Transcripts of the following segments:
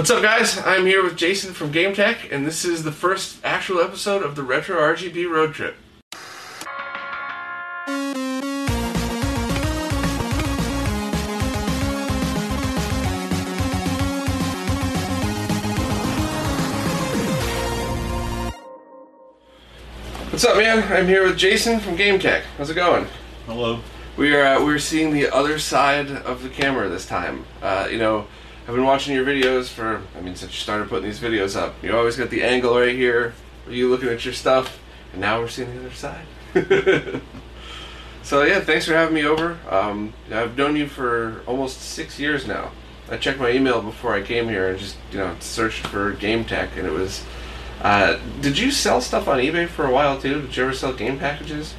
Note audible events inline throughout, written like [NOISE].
What's up, guys? I'm here with Jason from Game Tech, and this is the first actual episode of the Retro RGB Road Trip. What's up, man? I'm here with Jason from Game Tech. How's it going? Hello. We are uh, we're seeing the other side of the camera this time. Uh, you know, I've been watching your videos for I mean since you started putting these videos up. You always got the angle right here, Are you looking at your stuff, and now we're seeing the other side. [LAUGHS] so yeah, thanks for having me over. Um, I've known you for almost six years now. I checked my email before I came here and just you know searched for Game Tech, and it was. Uh, did you sell stuff on eBay for a while too? Did you ever sell game packages?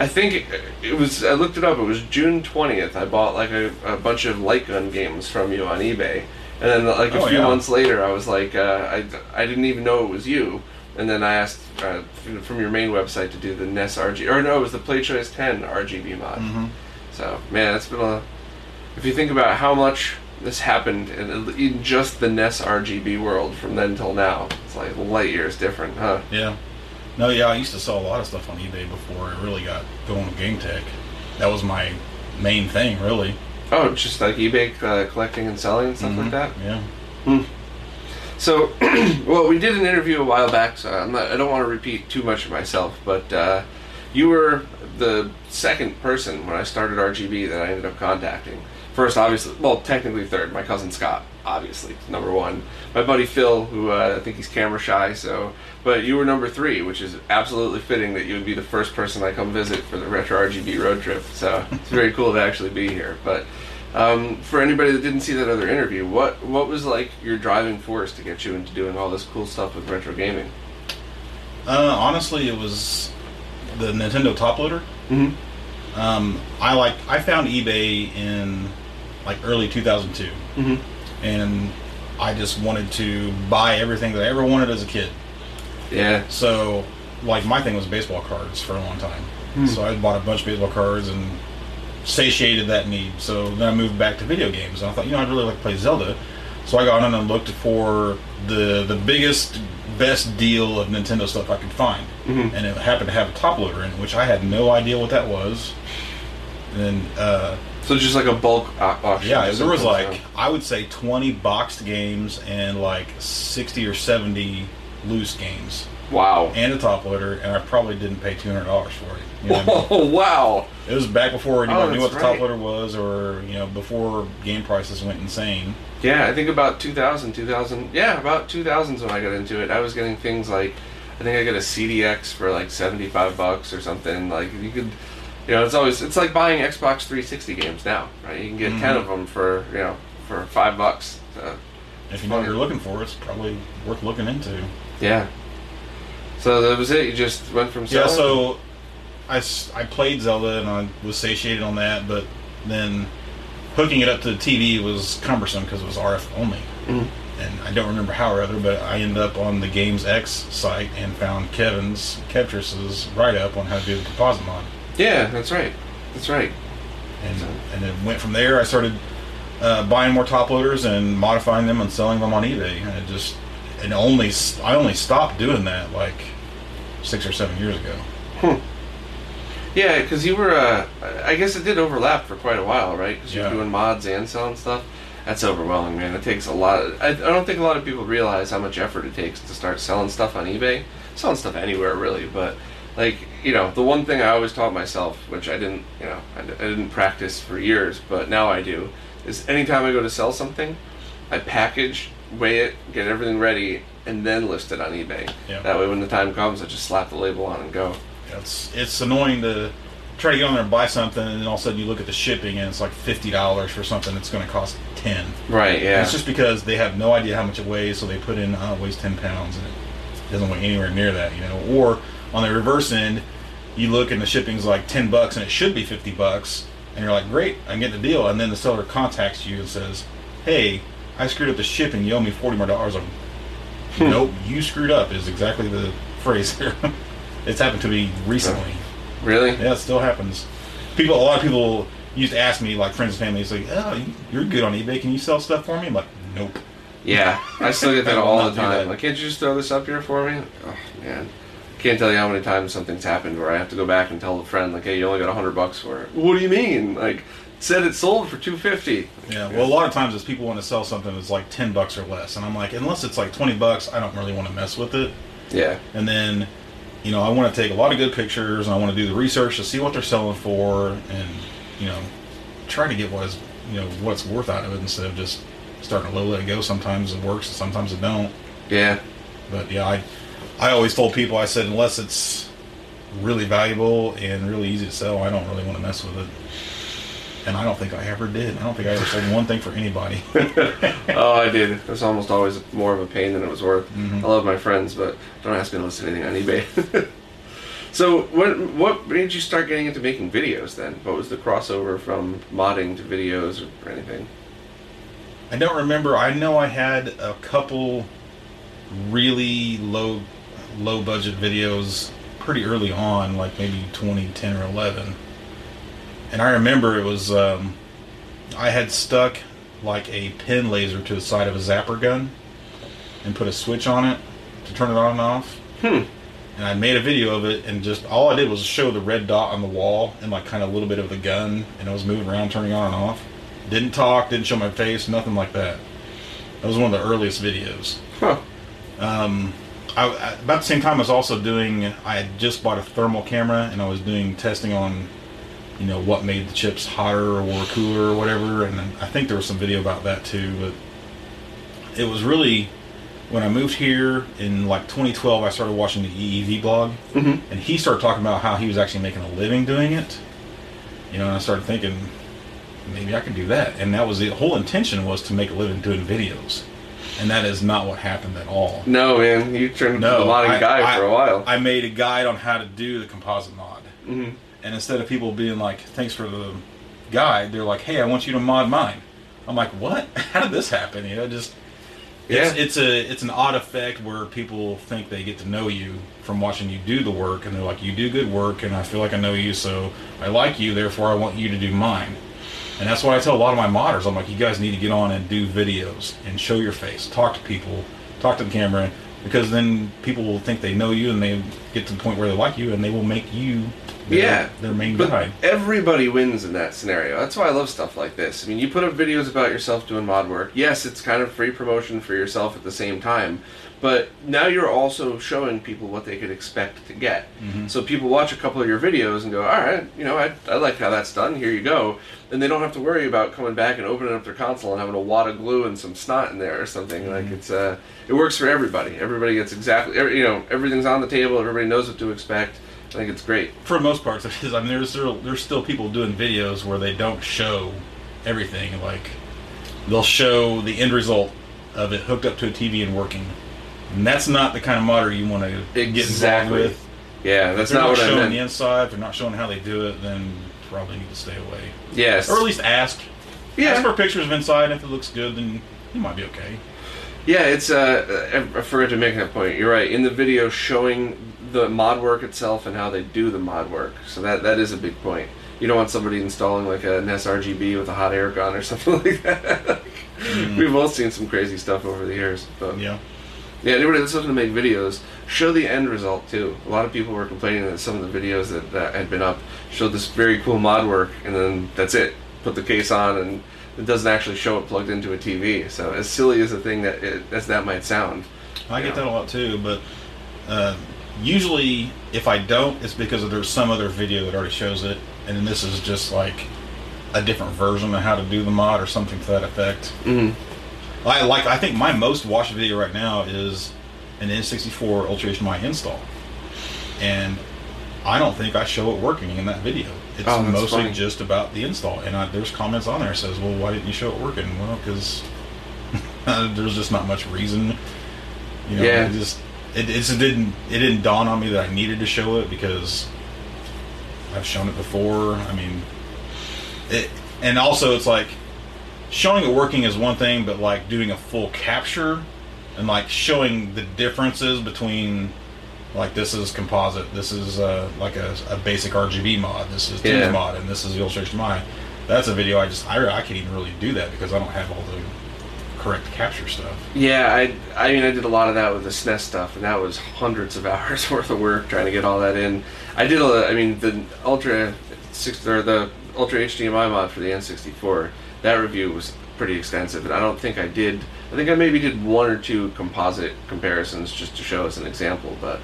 I think it, it was. I looked it up. It was June twentieth. I bought like a, a bunch of light gun games from you on eBay, and then like a Oh, few yeah. months later, I was like, uh, I I didn't even know it was you. And then I asked uh, from your main website to do the NES RG, or no, it was the Play Choice Ten RGB mod. Mm-hmm. So man, it's been a. If you think about how much this happened in, in just the NES RGB world from then till now, it's like light years different, huh? Yeah. No, yeah, I used to sell a lot of stuff on eBay before I really got going with Game Tech. That was my main thing, really. Oh, just like eBay uh, collecting and selling and stuff like that. Yeah. So, [CLEARS THROAT] well, we did an interview a while back, so I'm not, I don't want to repeat too much of myself, but uh, you were the second person when I started RGB that I ended up contacting. First, obviously, well, technically third, my cousin Scott, obviously, number one. My buddy Phil, who uh, I think he's camera shy, so, but you were number three, which is absolutely fitting that you would be the first person I come visit for the Retro RGB road trip. So it's very cool to actually be here. But um, for anybody that didn't see that other interview, what what was like your driving force to get you into doing all this cool stuff with retro gaming? Uh, honestly, it was the Nintendo top loader. Mm-hmm. Um, I like I found eBay in like early 2002, Mhm. And I just wanted to buy everything that I ever wanted as a kid. Yeah. So, like, my thing was baseball cards for a long time. Hmm. So I bought a bunch of baseball cards and satiated that need. So then I moved back to video games, and I thought, you know, I'd really like to play Zelda. So I got on and looked for the the biggest, best deal of Nintendo stuff I could find, Mhm. and it happened to have a top loader in, it, which I had no idea what that was. And then, uh, So just like a bulk auction. yeah, there was like I would say twenty boxed games and like sixty or seventy loose games wow. and a top loader, and I probably didn't pay two hundred dollars for it. You know what I mean? Oh [LAUGHS] wow. It was back before oh, anybody Oh, knew what the top loader was, or you know, before game prices went insane. Yeah, I think about 2000, 2000. Yeah, about 2000s when I got into it. I was getting things like, I think I got a CDX for like 75 bucks or something. Like you could, you know, it's always it's like buying Xbox 360 games now, right? You can get 10 Mhm. of them for you know for five bucks. So, If you know what you're looking for, it's probably worth looking into. yeah. So that was it. You just went from Yeah, selling- so I played Zelda and I was satiated on that, but then hooking it up to the TV was cumbersome because it was RF only. Mhm. And I don't remember how or other, but I ended up on the Games X site and found Kevin's Kevtris's write up on how to do the composite mod. Yeah, that's right. That's right. and and it went from there. I started uh, buying more top loaders and modifying them and selling them on eBay, and it just and only I only stopped doing that like six or seven years ago. Hmm. Yeah, because you were. Uh, I guess it did overlap for quite a while, right? Because you Yeah. doing mods and selling stuff. That's overwhelming, man. It takes a lot. Of, I, I don't think a lot of people realize how much effort it takes to start selling stuff on eBay. Selling stuff anywhere, really. But like, you know, the one thing I always taught myself, which I didn't, you know, I, d- I didn't practice for years, but now I do, is anytime I go to sell something, I package, weigh it, get everything ready, and then list it on eBay. Yeah. That way, when the time comes, I just slap the label on and go. It's it's annoying to try to get on there and buy something, and then all of a sudden you look at the shipping and it's like fifty dollars for something that's going to cost ten. Right. And Yeah. it's just because they have no idea how much it weighs, so they put in uh, it weighs ten pounds and it doesn't weigh anywhere near that, you know. Or on the reverse end, you look and the shipping's like ten bucks and it should be fifty bucks, and you're like, great, I'm getting the deal, and then the seller contacts you and says, hey, I screwed up the shipping, you owe me forty more dollars. Like, hmm. nope, you screwed up is exactly the [LAUGHS] phrase here. it's happened to me recently. really. Yeah, it still happens. People, a lot of people used to ask me, like friends and family, it's like, "Oh, you- you're good on eBay. Can you sell stuff for me?" I'm like, "Nope." Yeah, I still get that [LAUGHS] all the time. Like, can't you just throw this up here for me? Oh man, can't tell you how many times something's happened where I have to go back and tell a friend like, "Hey, you only got a hundred bucks for it." What do you mean? Like, said it sold for two fifty. Yeah. Well, a lot of times, it's people want to sell something that's like ten bucks or less, and I'm like, unless it's like twenty bucks, I don't really want to mess with it. Yeah, And then, you know, I want to take a lot of good pictures, and I want to do the research to see what they're selling for, and you know, try to get what is, you know, what's worth out of it instead of just starting to low let it go. Sometimes it works, and sometimes it don't. yeah, But yeah, I I always told people I said unless it's really valuable and really easy to sell, I don't really want to mess with it. And I don't think I ever did. I don't think I ever sold one thing for anybody. [LAUGHS] oh, I did. It was almost always more of a pain than it was worth. Mm-hmm. I love my friends, but don't ask me to list anything on eBay. [LAUGHS] so, what what made you start getting into making videos then? What was the crossover from modding to videos or anything? I don't remember. I know I had a couple really low low budget videos pretty early on, like maybe 2010 or 11. And I remember it was um, I had stuck like a pin laser to the side of a zapper gun and put a switch on it to turn it on and off. Hmm. And I made a video of it, and just all I did was show the red dot on the wall and like kind of a little bit of the gun, and it was moving around, turning on and off. Didn't talk, didn't show my face, nothing like that. That was one of the earliest videos. Huh. Um, I, I- about the same time, I was also doing. I had just bought a thermal camera, and I was doing testing on, you know, what made the chips hotter or cooler or whatever. And I think there was some video about that too. But it was really when I moved here in like 2012. I started watching the EEV blog, Mhm. and he started talking about how he was actually making a living doing it. You know, and I started thinking maybe I could do that. And that was the whole intention was to make a living doing videos. And that is not what happened at all. No, man, you turned into the modding I- guy I- for a while. I made a guide on how to do the composite mod. Mhm. And instead of people being like, thanks for the guide, they're like, hey, I want you to mod mine. I'm like, what? [LAUGHS] How did this happen? You know, just it's, Yeah. it's a it's an odd effect where people think they get to know you from watching you do the work, and they're like, you do good work, and I feel like I know you, so I like you, therefore I want you to do mine. And that's why I tell a lot of my modders, I'm like, you guys need to get on and do videos and show your face, talk to people, talk to the camera, because then people will think they know you and they get to the point where they like you and they will make you their, Yeah, their main but guy. everybody wins in that scenario. That's why I love stuff like this. I mean, you put up videos about yourself doing mod work. Yes, it's kind of free promotion for yourself at the same time, but now you're also showing people what they could expect to get. Mm-hmm. So people watch a couple of your videos and go, "All right, you know, I, I like how that's done. Here you go," and they don't have to worry about coming back and opening up their console and having a wad of glue and some snot in there or something. Mm-hmm. Like it's uh, it works for everybody. Everybody gets exactly, every, you know, everything's on the table. Everybody knows what to expect. I think it's great. For most part, it is. [LAUGHS] I mean, there's still, there's still people doing videos where they don't show everything. Like they'll show the end result of it hooked up to a TV and working, and that's not the kind of modder you want to get involved Exactly. with. Yeah, that's not not, what I showing meant. the inside. If they're not showing how they do it, then probably need to stay away, Yes. or at least ask. Yeah. Ask for pictures of inside. If it looks good, then you might be okay. Yeah, it's uh, I I forgot to make that point. You're right. In the video showing the mod work itself and how they do the mod work, so that that is a big point. You don't want somebody installing like an sRGB with a hot air gun or [LAUGHS] something like that. We've all seen some crazy stuff over the years, but Yeah. Yeah, anybody that's looking to make videos, show the end result too. A lot of people were complaining that some of the videos that, that had been up showed this very cool mod work, and then that's it. Put the case on, and it doesn't actually show it plugged into a TV. So as silly as a thing that it, as that might sound, I get Yeah. that a lot too, but uh, usually if I don't, it's because there's some other video that already shows it, and then this is just like a different version of how to do the mod or something to that effect. Mhm. I like. I think my most watched video right now is an N64 Ultra HDMI install, and I don't think I show it working in that video. it's Oh, mostly funny. just about the install. And I, there's comments on there says, "Well, why didn't you show it working?" Well, because [LAUGHS] there's just not much reason. You know, Yeah. it just it, it didn't it didn't dawn on me that I needed to show it because I've shown it before. I mean, it and also it's like showing it working is one thing, but like doing a full capture and like showing the differences between like this is composite, this is uh, like a, a basic RGB mod, this is Tim's Yeah. mod, and this is the illustration mod. That's a video I just I, I can't even really do that because I don't have all the correct capture stuff. Yeah, I I mean I did a lot of that with the SNES stuff, and that was hundreds of [LAUGHS] hours worth of work trying to get all that in. I did a, I mean the Ultra six or the Ultra HDMI mod for the N64. That review was pretty extensive, and I don't think I did. I think I maybe did one or two composite comparisons just to show as an example, but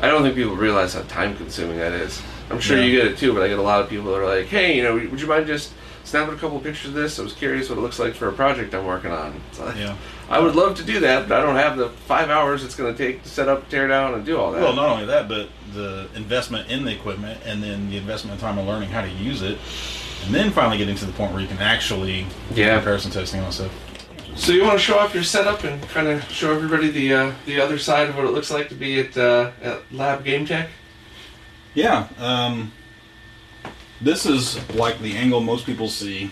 I don't think people realize how time consuming that is. I'm sure Yeah. you get it too, but I get a lot of people that are like, "Hey, you know, would you mind just snapping a couple pictures of this? I was curious what it looks like for a project I'm working on." Like, Yeah. I would love to do that, but I don't have the five hours it's going to take to set up, tear down, and do all that. Well, not only that, but the investment in the equipment and then the investment in time of learning how to use it, and then finally getting to the point where you can actually do Yeah. comparison testing on stuff. so you want to show off your setup and kind of show everybody the uh, the other side of what it looks like to be at, uh, at Lab Game Tech? Yeah, um, this is like the angle most people see,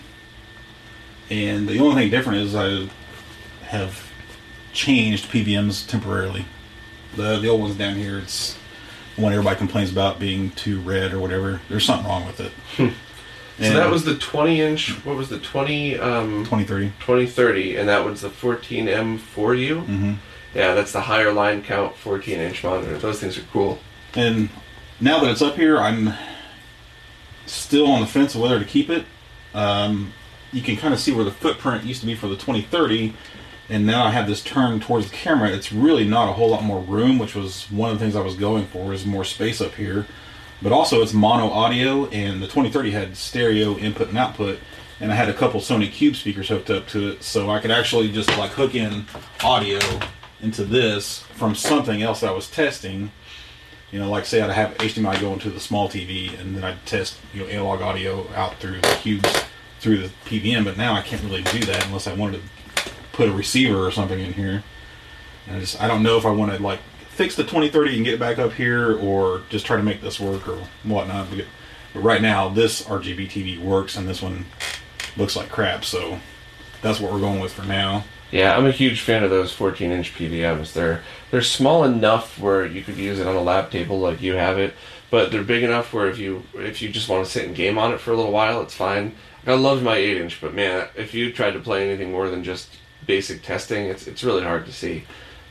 and the only thing different is I have changed PVMs temporarily. The the old one's down here. It's the one everybody complains about being too red or whatever. There's something wrong with it. So that was the 20 inch. What was the 20 um, 2030. 2030, and that was the 14M4U. Mhm. Yeah, that's the higher line count 14 inch monitor. Those things are cool. And now that it's up here, I'm still on the fence of whether to keep it. Um, you can kind of see where the footprint used to be for the 2030, and now I have this turned towards the camera. It's really not a whole lot more room, which was one of the things I was going for, is more space up here. But also, it's mono audio, and the 2030 had stereo input and output, and I had a couple Sony Cube speakers hooked up to it, so I could actually just like hook in audio into this from something else I was testing you know, like say I'd have HDMI going to the small TV, and then I'd test you know analog audio out through the cubes through the PVM. But now I can't really do that unless I wanted to put a receiver or something in here. And I just I don't know if I want to like fix the 2030 and get back up here, or just try to make this work or whatnot. But right now, this RGB TV works, and this one looks like crap. So that's what we're going with for now. Yeah, I'm a huge fan of those 14 inch PVMs. They're they're small enough where you could use it on a lab table like you have it, but they're big enough where if you if you just want to sit and game on it for a little while, it's fine. I love my 8 inch, but man, if you tried to play anything more than just basic testing, it's it's really hard to see.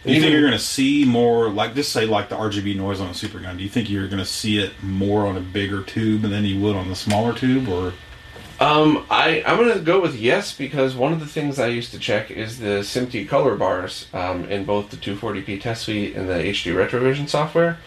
Do you think you're going to see more, like, just say, like the RGB noise on a Super Gun? Do you think you're going to see it more on a bigger tube than you would on the smaller tube, or Um, I I'm gonna go with yes because one of the things I used to check is the SMPTE color bars um, in both the 240p test suite and the HD Retrovision software,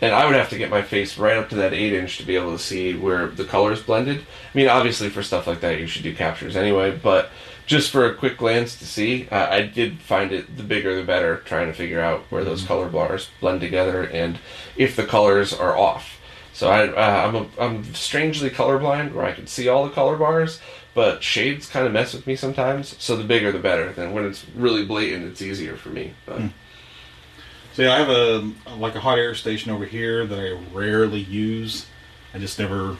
and I would have to get my face right up to that eight inch to be able to see where the colors blended. I mean, obviously for stuff like that you should do captures anyway, but just for a quick glance to see, uh, I did find it the bigger the better, trying to figure out where those color bars blend together and if the colors are off. So I, uh, I'm a, I'm strangely colorblind, where I can see all the color bars, but shades kind of mess with me sometimes. So the bigger the better. Then when it's really blatant, it's easier for me. But so? Yeah, I have a like a hot air station over here that I rarely use. I just never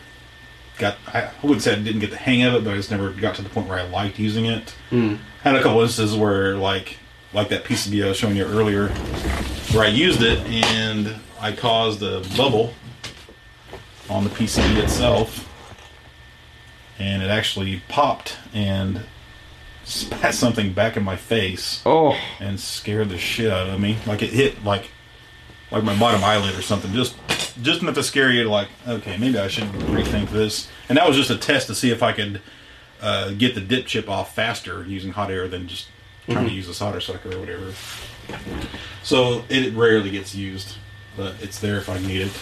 got. I wouldn't say I didn't get the hang of it, but I just never got to the point where I liked using it. Hmm. Had a couple instances where, like, like that PCB I was showing you earlier, where I used it and I caused a bubble on the PCB itself, and it actually popped and [LAUGHS] spat something back in my face oh, and scared the shit out of me. Like it hit like like my bottom eyelid or something. Just just enough to scare you to like, okay, maybe I should rethink this. And that was just a test to see if I could uh, get the dip chip off faster using hot air than just trying to use a solder sucker or whatever. So it rarely gets used, but it's there if I need it.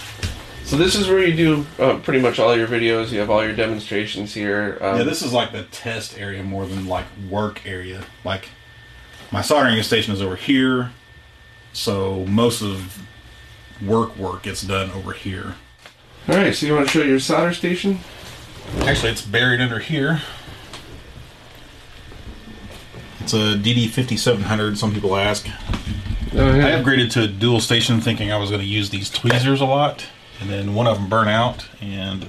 so this is where you do uh, pretty much all your videos. You have all your demonstrations here. Um, Yeah, this is like the test area more than like work area. Like my soldering station is over here, so most of work work gets done over here. All right. So you want to show your solder station? Actually, it's buried under here. It's a DD5700. Some people ask. Oh, yeah. I upgraded to a dual station, thinking I was going to use these tweezers a lot, and then one of them burnt out, and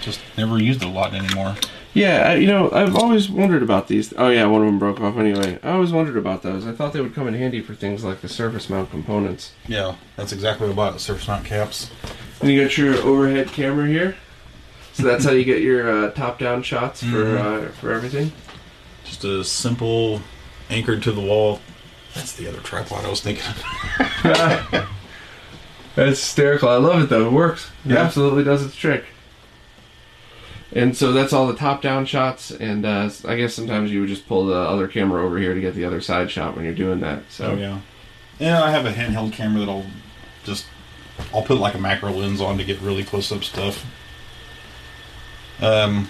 just never used it a lot anymore. Yeah, I, you know, I've always wondered about these. Oh yeah, one of them broke off anyway. I always wondered about those. I thought they would come in handy for things like the surface mount components. Yeah, that's exactly what I bought surface mount caps. And you got your overhead camera here, so that's how you get your uh, top-down shots for uh, for everything. Just a simple anchored to the wall. That's the other tripod I was thinking. [LAUGHS] That's hysterical. I love it though. It works. It Yeah. absolutely does its trick. And so that's all the top-down shots, and uh, I guess sometimes you would just pull the other camera over here to get the other side shot when you're doing that. So Oh yeah. Yeah, I have a handheld camera that I'll just I'll put like a macro lens on to get really close up stuff. Um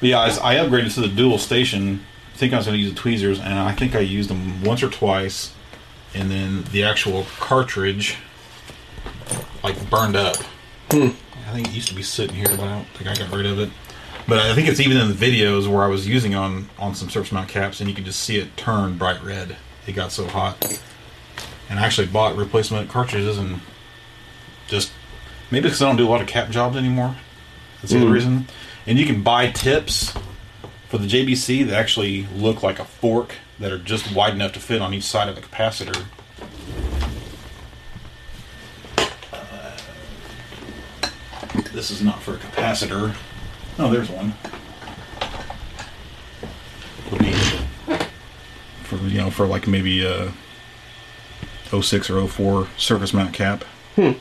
but yeah, I, I upgraded to the dual station. I think I was going to use the tweezers, and I think I used them once or twice, and then the actual cartridge like burned up. I think it used to be sitting here, but I don't think I got rid of it. But I think it's even in the videos where I was using on on some surface mount caps, and you could just see it turn bright red. It got so hot. And I actually bought replacement cartridges, and just maybe because I don't do a lot of cap jobs anymore. That's the other mm. reason. And you can buy tips for the JBC that actually look like a fork that are just wide enough to fit on each side of the capacitor. This is not for a capacitor. Oh, there's one. Would be for you know for like maybe a 06 or 04 surface mount cap. Hmm.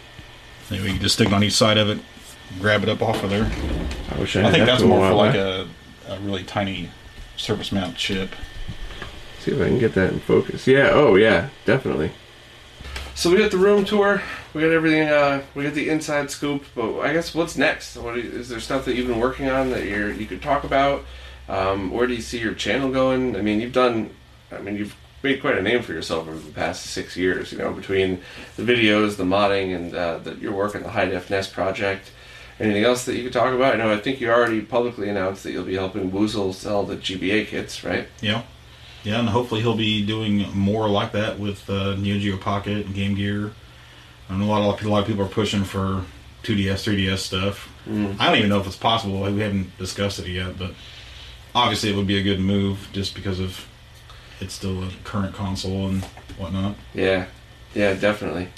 Anyway, you just stick it on each side of it, grab it up off of there. I wish I, I think that's tool more for like there. a, a really tiny surface mount chip. See if I can get that in focus. Yeah. Oh, yeah. Definitely. So we got the room tour. We got everything. Uh, we got the inside scoop. But I guess what's next? Is there stuff that you've been working on that you're you could talk about? Um, where do you see your channel going? I mean, you've done. I mean, you've made quite a name for yourself over the past six years. You know, between the videos, the modding, and uh, your work on the High Def NES project. Anything else that you could talk about? I know. I think you already publicly announced that you'll be helping Woozle sell the GBA kits, right? Yeah. Yeah, and hopefully he'll be doing more like that with uh, Neo Geo Pocket and Game Gear. I know a lot of people, a lot of people are pushing for 2DS, 3DS stuff. I don't even know if it's possible. We haven't discussed it yet, but obviously it would be a good move just because of it's still a current console and whatnot. Yeah, yeah, definitely.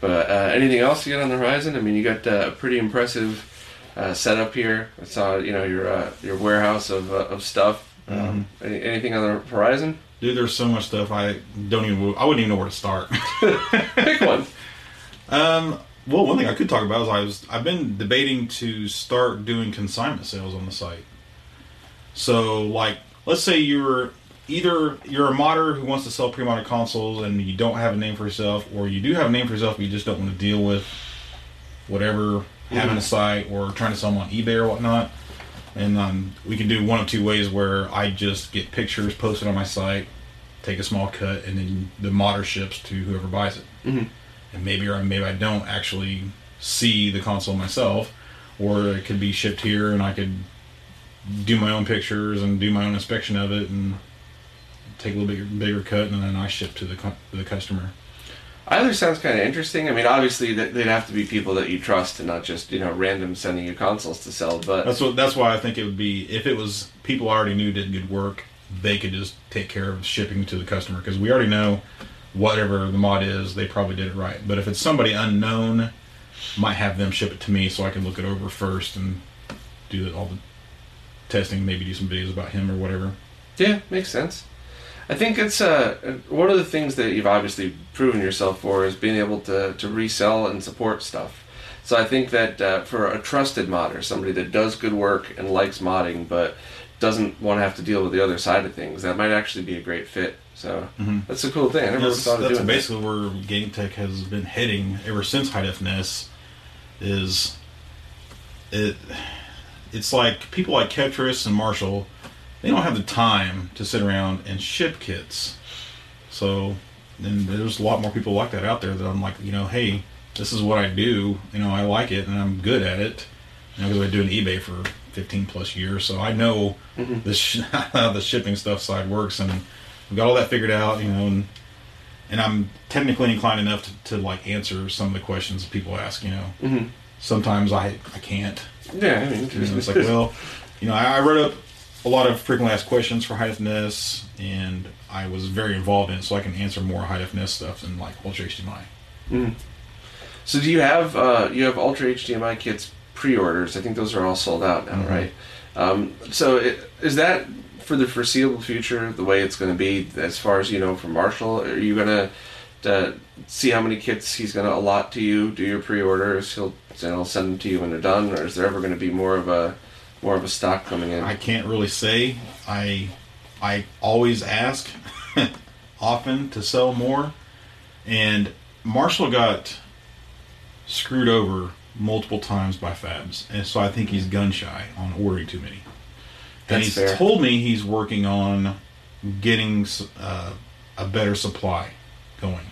But uh, anything else you got on the horizon? I mean, you got uh, a pretty impressive uh, setup here. I saw, you know, your uh, your warehouse of, uh, of stuff. Um, any, anything on the horizon? Dude, there's so much stuff I don't even. I wouldn't even know where to start. [LAUGHS] Pick one. [LAUGHS] Um, well, one thing I could talk about is I was I've been debating to start doing consignment sales on the site. So, like, let's say you're either you're a modder who wants to sell pre-modded consoles and you don't have a name for yourself, or you do have a name for yourself but you just don't want to deal with whatever having a site or trying to sell them on eBay or whatnot. And um, we can do one of two ways where I just get pictures posted on my site, take a small cut, and then the modder ships to whoever buys it and maybe or maybe I don't actually see the console myself, or it could be shipped here and I could do my own pictures and do my own inspection of it and take a little bigger bigger cut and then I ship to the cu- the customer. Either sounds kind of interesting. I mean, obviously, that they'd have to be people that you trust and not just you know random sending you consoles to sell. But That's what that's why I think it would be if it was people I already knew did good work, they could just take care of shipping to the customer because we already know whatever the mod is, they probably did it right. But if it's somebody unknown, might have them ship it to me so I can look it over first and do all the testing, maybe do some videos about him or whatever. Yeah, makes sense. I think it's uh, one of the things that you've obviously proven yourself for is being able to, to resell and support stuff. So I think that uh, for a trusted modder, somebody that does good work and likes modding, but doesn't want to have to deal with the other side of things, that might actually be a great fit. So mm-hmm. that's a cool thing. I never That's, thought of that's doing that. basically where Game Tech has been heading ever since High Def NES. Is it? It's like people like Kevtris and Marshall. They don't have the time to sit around and ship kits. So, then there's a lot more people like that out there that I'm like, you know, hey, this is what I do. You know, I like it and I'm good at it. because I've been doing eBay for 15 plus years, so I know mm-hmm. the sh- [LAUGHS] how the shipping stuff side works, and we got all that figured out, you know, and and I'm technically inclined enough to, to like answer some of the questions people ask, you know. Mm-hmm. Sometimes I I can't. Yeah, I mean, You know, it's like, well, you know, I, I wrote up a lot of frequently asked questions for high def and I was very involved in it, so I can answer more high def stuff than like Ultra HDMI. So do you have uh, you have Ultra HDMI kits pre-orders? I think those are all sold out now, Mhm. right? Um, so it, is that for the foreseeable future the way it's going to be as far as you know from Marshall? Are you going to see how many kits he's going to allot to you? Do your pre-orders? He'll he'll send them to you when they're done, or is there ever going to be more of a more of a stock coming in? I can't really say. I I always ask [LAUGHS] often to sell more, and Marshall got screwed over multiple times by Fabs, and so I think he's gun shy on ordering too many. and That's he's fair. told me he's working on getting uh, a better supply going.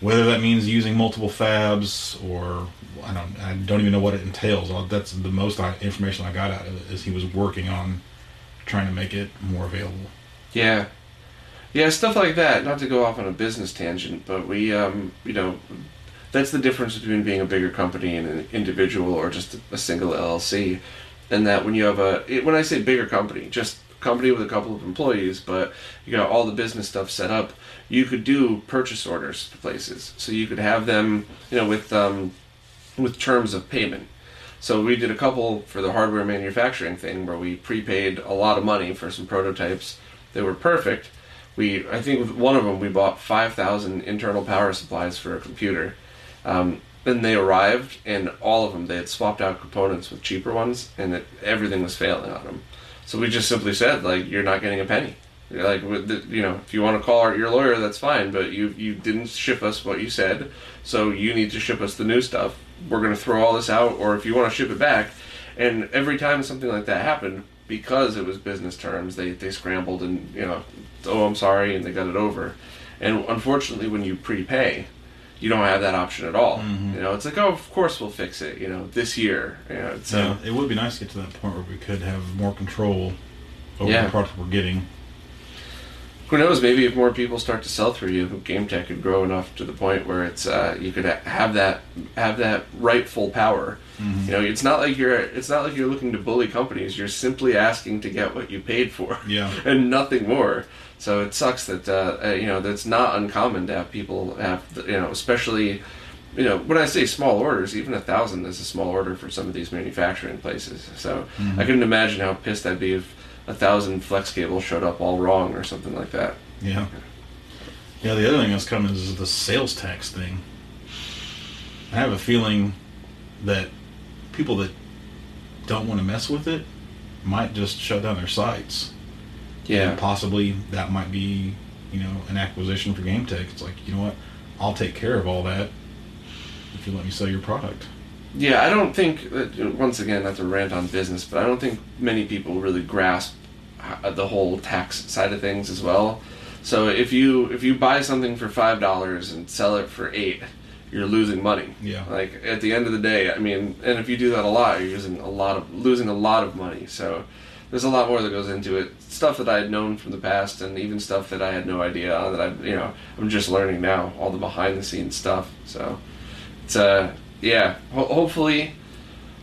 Whether that means using multiple fabs or I don't, I don't even know what it entails. That's the most I, information I got out of it is he was working on trying to make it more available. Yeah. Yeah, stuff like that. Not to go off on a business tangent, but we, um, you know, that's the difference between being a bigger company and an individual or just a single LLC. And that when you have a, it- when I say bigger company, just company with a couple of employees, but you got all the business stuff set up, you could do purchase orders to places. So you could have them, you know, with, um, with terms of payment. So we did a couple for the hardware manufacturing thing where we prepaid a lot of money for some prototypes. They were perfect. We, I think, with one of them we bought five thousand internal power supplies for a computer. Um, then they arrived, and all of them they had swapped out components with cheaper ones, and it, everything was failing on them. So we just simply said, like, you're not getting a penny. You're Like, you know, if you want to call our, your lawyer, that's fine, but you you didn't ship us what you said, so you need to ship us the new stuff. We're going to throw all this out, or if you want to ship it back. And every time something like that happened, because it was business terms, they, they scrambled and, you know, oh, I'm sorry, and they got it over. And unfortunately, when you prepay, you don't have that option at all. Mm-hmm. You know, it's like, oh, of course we'll fix it, you know, this year. You know, so, So it would be nice to get to that point where we could have more control over Yeah. the product we're getting. who knows? Maybe if more people start to sell through you, Game Tech could grow enough to the point where it's uh, you could have that have that rightful power. Mm-hmm. You know, it's not like you're it's not like you're looking to bully companies. You're simply asking to get what you paid for, Yeah. [LAUGHS] and nothing more. So it sucks that uh, uh, you know that's not uncommon to have people have you know, especially you know when I say small orders, even a thousand is a small order for some of these manufacturing places. So I couldn't imagine how pissed I'd be if a thousand flex cables showed up all wrong or something like that. Yeah. Yeah, the other thing that's coming is the sales tax thing. I have a feeling that people that don't want to mess with it might just shut down their sites. Yeah. And possibly that might be, you know, an acquisition for Game Tech. It's like, you know what? I'll take care of all that if you let me sell your product. Yeah, I don't think that, once again not to rant on business, but I don't think many people really grasp the whole tax side of things as well. So if you if you buy something for five dollars and sell it for eight, you're losing money. Yeah. Like at the end of the day, I mean, and if you do that a lot, you're using a lot of losing a lot of money. So there's a lot more that goes into it. Stuff that I had known from the past, and even stuff that I had no idea on that I you know I'm just learning now. All the behind the scenes stuff. So it's uh yeah. Ho- hopefully,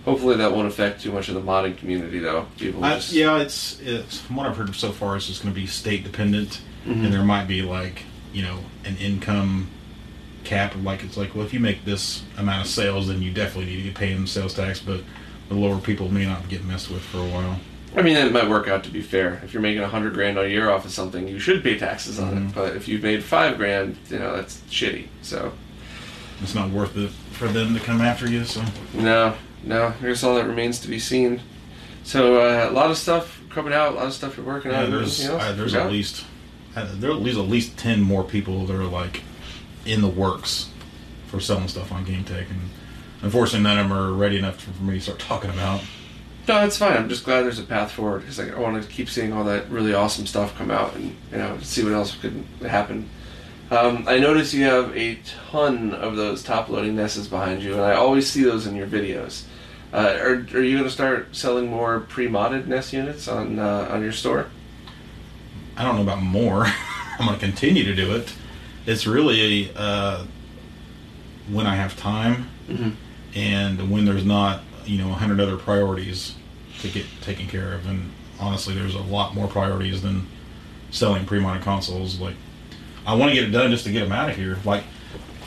hopefully that won't affect too much of the modding community though. People I, just yeah, it's, it's from what I've heard so far. It's just going to be state dependent, Mm-hmm. and there might be like you know an income cap. Like it's like, well, if you make this amount of sales, then you definitely need to get paying sales tax. But the lower people may not get messed with for a while. I mean, it might work out to be fair. If you're making a hundred grand a year off of something, you should pay taxes on Mhm. it. But if you've made five grand, you know that's shitty. So It's not worth it for them to come after you. So no, no. I guess all that remains to be seen. So uh, a lot of stuff coming out, a lot of stuff you're working yeah, on. there's else? uh, there's at least uh, there are at least at least ten more people that are like in the works for selling stuff on Game Tech, and unfortunately, none of them are ready enough for me to start talking about. No, that's fine. I'm just glad there's a path forward because I want to keep seeing all that really awesome stuff come out and you know see what else could happen. Um, I notice you have a ton of those top loading nesses behind you, and I always see those in your videos. Uh, are, are you going to start selling more pre-modded NES units on uh, on your store? I don't know about more. [LAUGHS] I'm going to continue to do it. It's really uh, when I have time and when there's not, you know, a hundred other priorities to get taken care of. And honestly, there's a lot more priorities than selling pre-modded consoles. Like, I want to get it done just to get them out of here. Like,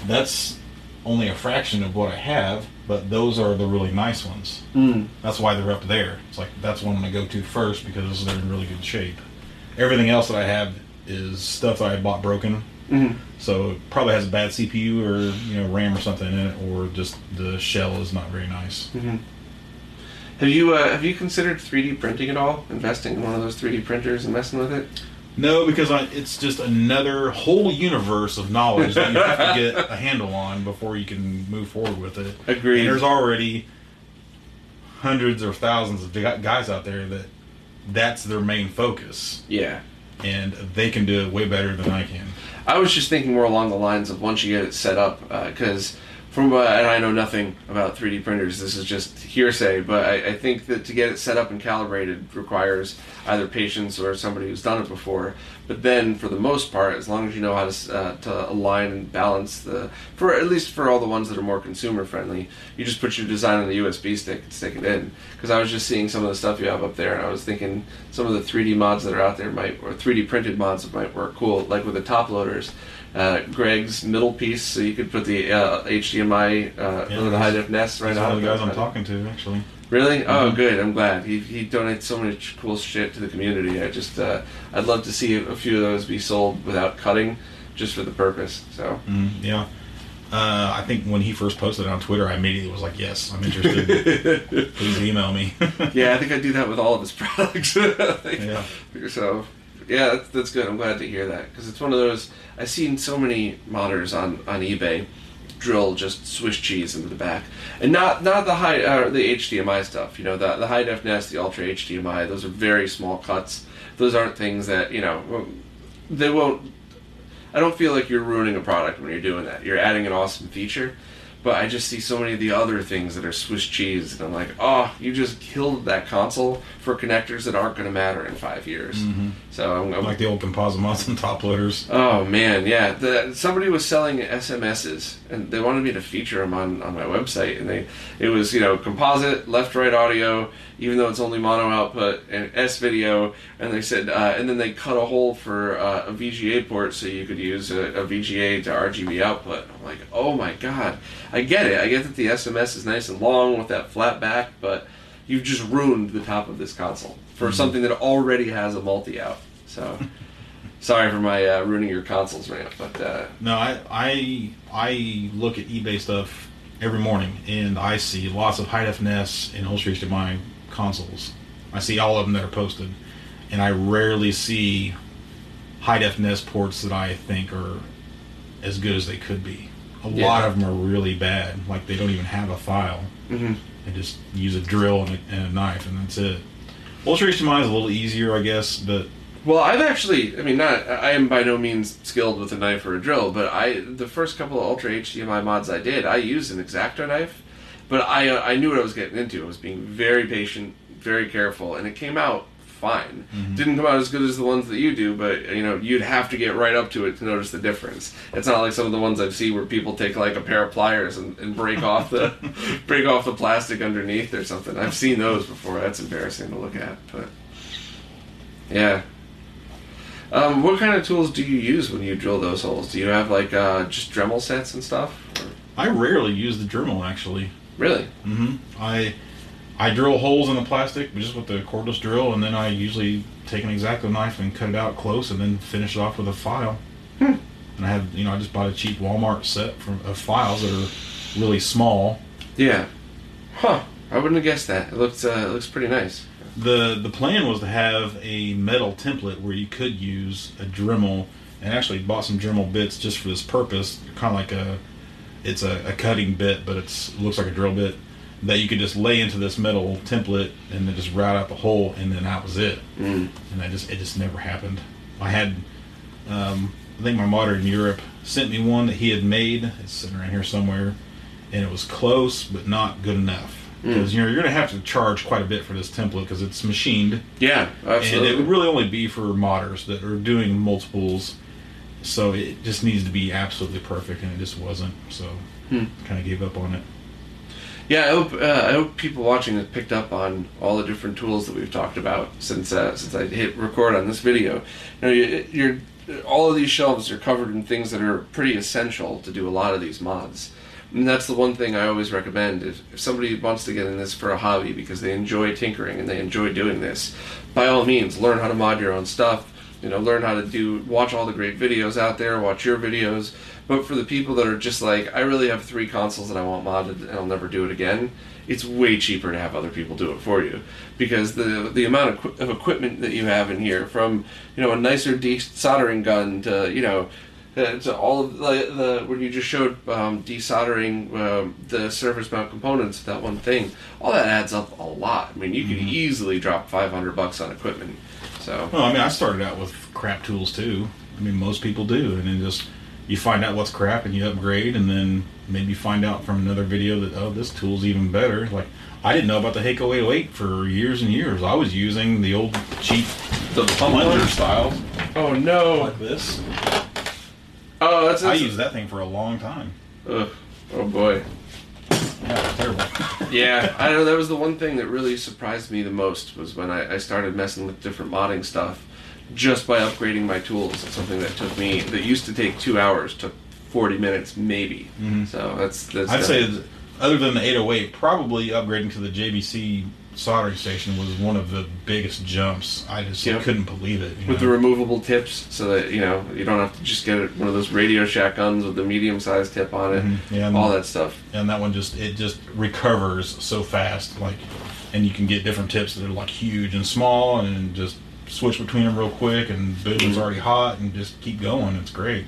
that's only a fraction of what I have, but those are the really nice ones. Mm. That's why they're up there. It's like that's one I'm gonna go to first because they're in really good shape. Everything else that I have is stuff that I bought broken. Mhm. So it probably has a bad CPU or you know RAM or something in it, or just the shell is not very nice. Have you uh, have you considered 3D printing at all? Investing in one of those 3D printers and messing with it? No, because I, it's just another whole universe of knowledge that you have to get a handle on before you can move forward with it. Agreed. And there's already hundreds or thousands of guys out there that that's their main focus, Yeah. and they can do it way better than I can. I was just thinking more along the lines of once you get it set up, because from uh, and I know nothing about 3D printers. This is just hearsay, but I, I think that to get it set up and calibrated requires either patience or somebody who's done it before. But then, for the most part, as long as you know how to uh, to align and balance the for at least for all the ones that are more consumer friendly, you just put your design on the USB stick and stick it in. Because I was just seeing some of the stuff you have up there, and I was thinking some of the 3D mods that are out there might or 3D printed mods that might work cool, like with the top loaders. Uh, Greg's middle piece, so you could put the uh, HDMI uh, Yeah, the high def NES right on. one of the guys I'm talking to, actually. Really? Oh, good. I'm glad. He, he donates so much cool shit to the community. I just uh, I'd love to see a few of those be sold without cutting, just for the purpose. So Mm, yeah. Uh, I think when he first posted it on Twitter, I immediately was like, "Yes, I'm interested. [LAUGHS] Please email me." [LAUGHS] yeah, I think I do that with all of his [LAUGHS] products. Like, Yeah. So yeah, that's, that's good. I'm glad to hear that because it's one of those. I've seen so many modders on on eBay drill just Swiss cheese into the back, and not not the high uh, the HDMI stuff. You know, the the high def NES, the ultra HDMI. Those are very small cuts. Those aren't things that you know. They won't. I don't feel like you're ruining a product when you're doing that. You're adding an awesome feature. But I just see so many of the other things that are Swiss cheese, and I'm like, oh, you just killed that console for connectors that aren't going to matter in five years. So I'm, I'm like the old composite mods and top loaders. Oh man, yeah. The, somebody was selling SMSs, and they wanted me to feature them on, on my website. And they, it was you know composite left right audio, even though it's only mono output and S video. And they said, uh, and then they cut a hole for uh, a VGA port so you could use a, a VGA to RGB output. Like, oh my god, I get it. I get that the SMS is nice and long with that flat back, but you've just ruined the top of this console for something that already has a multi out. So. [LAUGHS] Sorry for my uh, ruining your consoles rant, but uh, No, I I I look at eBay stuff every morning, and I see lots of high def NES and Ultra HDMI consoles. I see all of them that are posted, and I rarely see high def NES ports that I think are as good as they could be. A Yeah. lot of them are really bad. Like they don't even have a file. Mhm. They just use a drill and a, and a knife, and that's it. Ultra HDMI is a little easier, I guess, but well, I've actually, I mean, not, I am by no means skilled with a knife or a drill, but I, the first couple of Ultra HDMI mods I did, I used an Exacto knife, but I, uh, I knew what I was getting into. I was being very patient, very careful, and it came out fine. Didn't come out as good as the ones that you do, but you know, you'd have to get right up to it to notice the difference. It's not like some of the ones I've seen where people take like a pair of pliers and, and break off the [LAUGHS] break off the plastic underneath or something. I've seen those before. That's embarrassing to look at, but yeah. Um, what kind of tools do you use when you drill those holes? Do you have like uh, just Dremel sets and stuff? Or, I rarely use the Dremel actually. really? Mm-hmm. I I drill holes in the plastic just with the cordless drill, and then I usually take an Exacto knife and cut it out close, and then finish it off with a file. And I have, you know, I just bought a cheap Walmart set from of files that are really small. Yeah. Huh. I wouldn't have guessed that. It looks uh, it looks pretty nice. the The plan was to have a metal template where you could use a Dremel, and actually bought some Dremel bits just for this purpose. Kind of like a, it's a, a cutting bit, but it's it looks like a drill bit that you could just lay into this metal template and then just route out the hole, and then that was it. Mm. And I just it just never happened. I had, um, I think my modder in Europe sent me one that he had made. It's sitting around here somewhere, and it was close but not good enough. because you know you're going to have to charge quite a bit for this template because it's machined, Yeah, absolutely. and it would really only be for modders that are doing multiples. So it just needs to be absolutely perfect, and it just wasn't. So kind of gave up on it. Yeah, I hope uh, I hope people watching have picked up on all the different tools that we've talked about since uh, since I hit record on this video. You know, you, you're all of these shelves are covered in things that are pretty essential to do a lot of these mods. And that's the one thing I always recommend. If, if somebody wants to get in this for a hobby because they enjoy tinkering and they enjoy doing this, by all means, learn how to mod your own stuff. You know, learn how to do, watch all the great videos out there, watch your videos. But for the people that are just like, I really have three consoles that I want modded and I'll never do it again, it's way cheaper to have other people do it for you because the the amount of, of equipment that you have in here, from you know a nicer desoldering gun to you know uh, to all of the, the when you just showed um, desoldering um, the surface mount components, that one thing, all that adds up a lot. I mean, you could easily drop five hundred bucks on equipment. So Well, I mean, I started out with crap tools too. I mean, most people do, and then just you find out what's crap and you upgrade, and then maybe find out from another video that oh, this tool's even better. Like I didn't know about the Hakko 808 for years and years. I was using the old cheap the plunger style Oh no! like this. Oh, that's, I that's used that thing for a long time. Ugh. Oh boy. Yeah, terrible. yeah, I know that was the one thing that really surprised me the most was when I, I started messing with different modding stuff just by upgrading my tools. It's something that took me that used to take two hours took forty minutes maybe. So that's that's. Mm-hmm. I'd say, definitely- that other than the 808, probably upgrading to the JBC soldering station was one of the biggest jumps. I just Yeah. couldn't believe it. with the removable tips, so that you know you don't have to just get one of those Radio Shack guns with the medium-sized tip on it. Mhm. Yeah, and- all that stuff. and that one just it just recovers so fast like and you can get different tips that are like huge and small and just switch between them real quick and boom it's already hot and just keep going it's great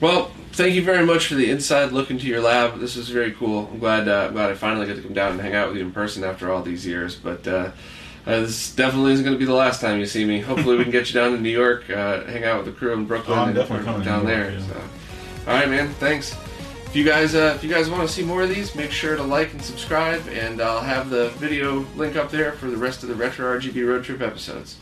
Well, thank you very much for the inside look into your lab. This was very cool. I'm glad uh, glad I finally got to come down and hang out with you in person after all these years. But uh, uh, this definitely isn't going to be the last time you see me. Hopefully, we can get you down to New York, uh, hang out with the crew in Brooklyn, Oh, I'm and definitely coming down there. York, yeah. So, all right, man. Thanks. If you guys uh, if you guys want to see more of these, make sure to like and subscribe, and I'll have the video link up there for the rest of the Retro RGB Road Trip episodes.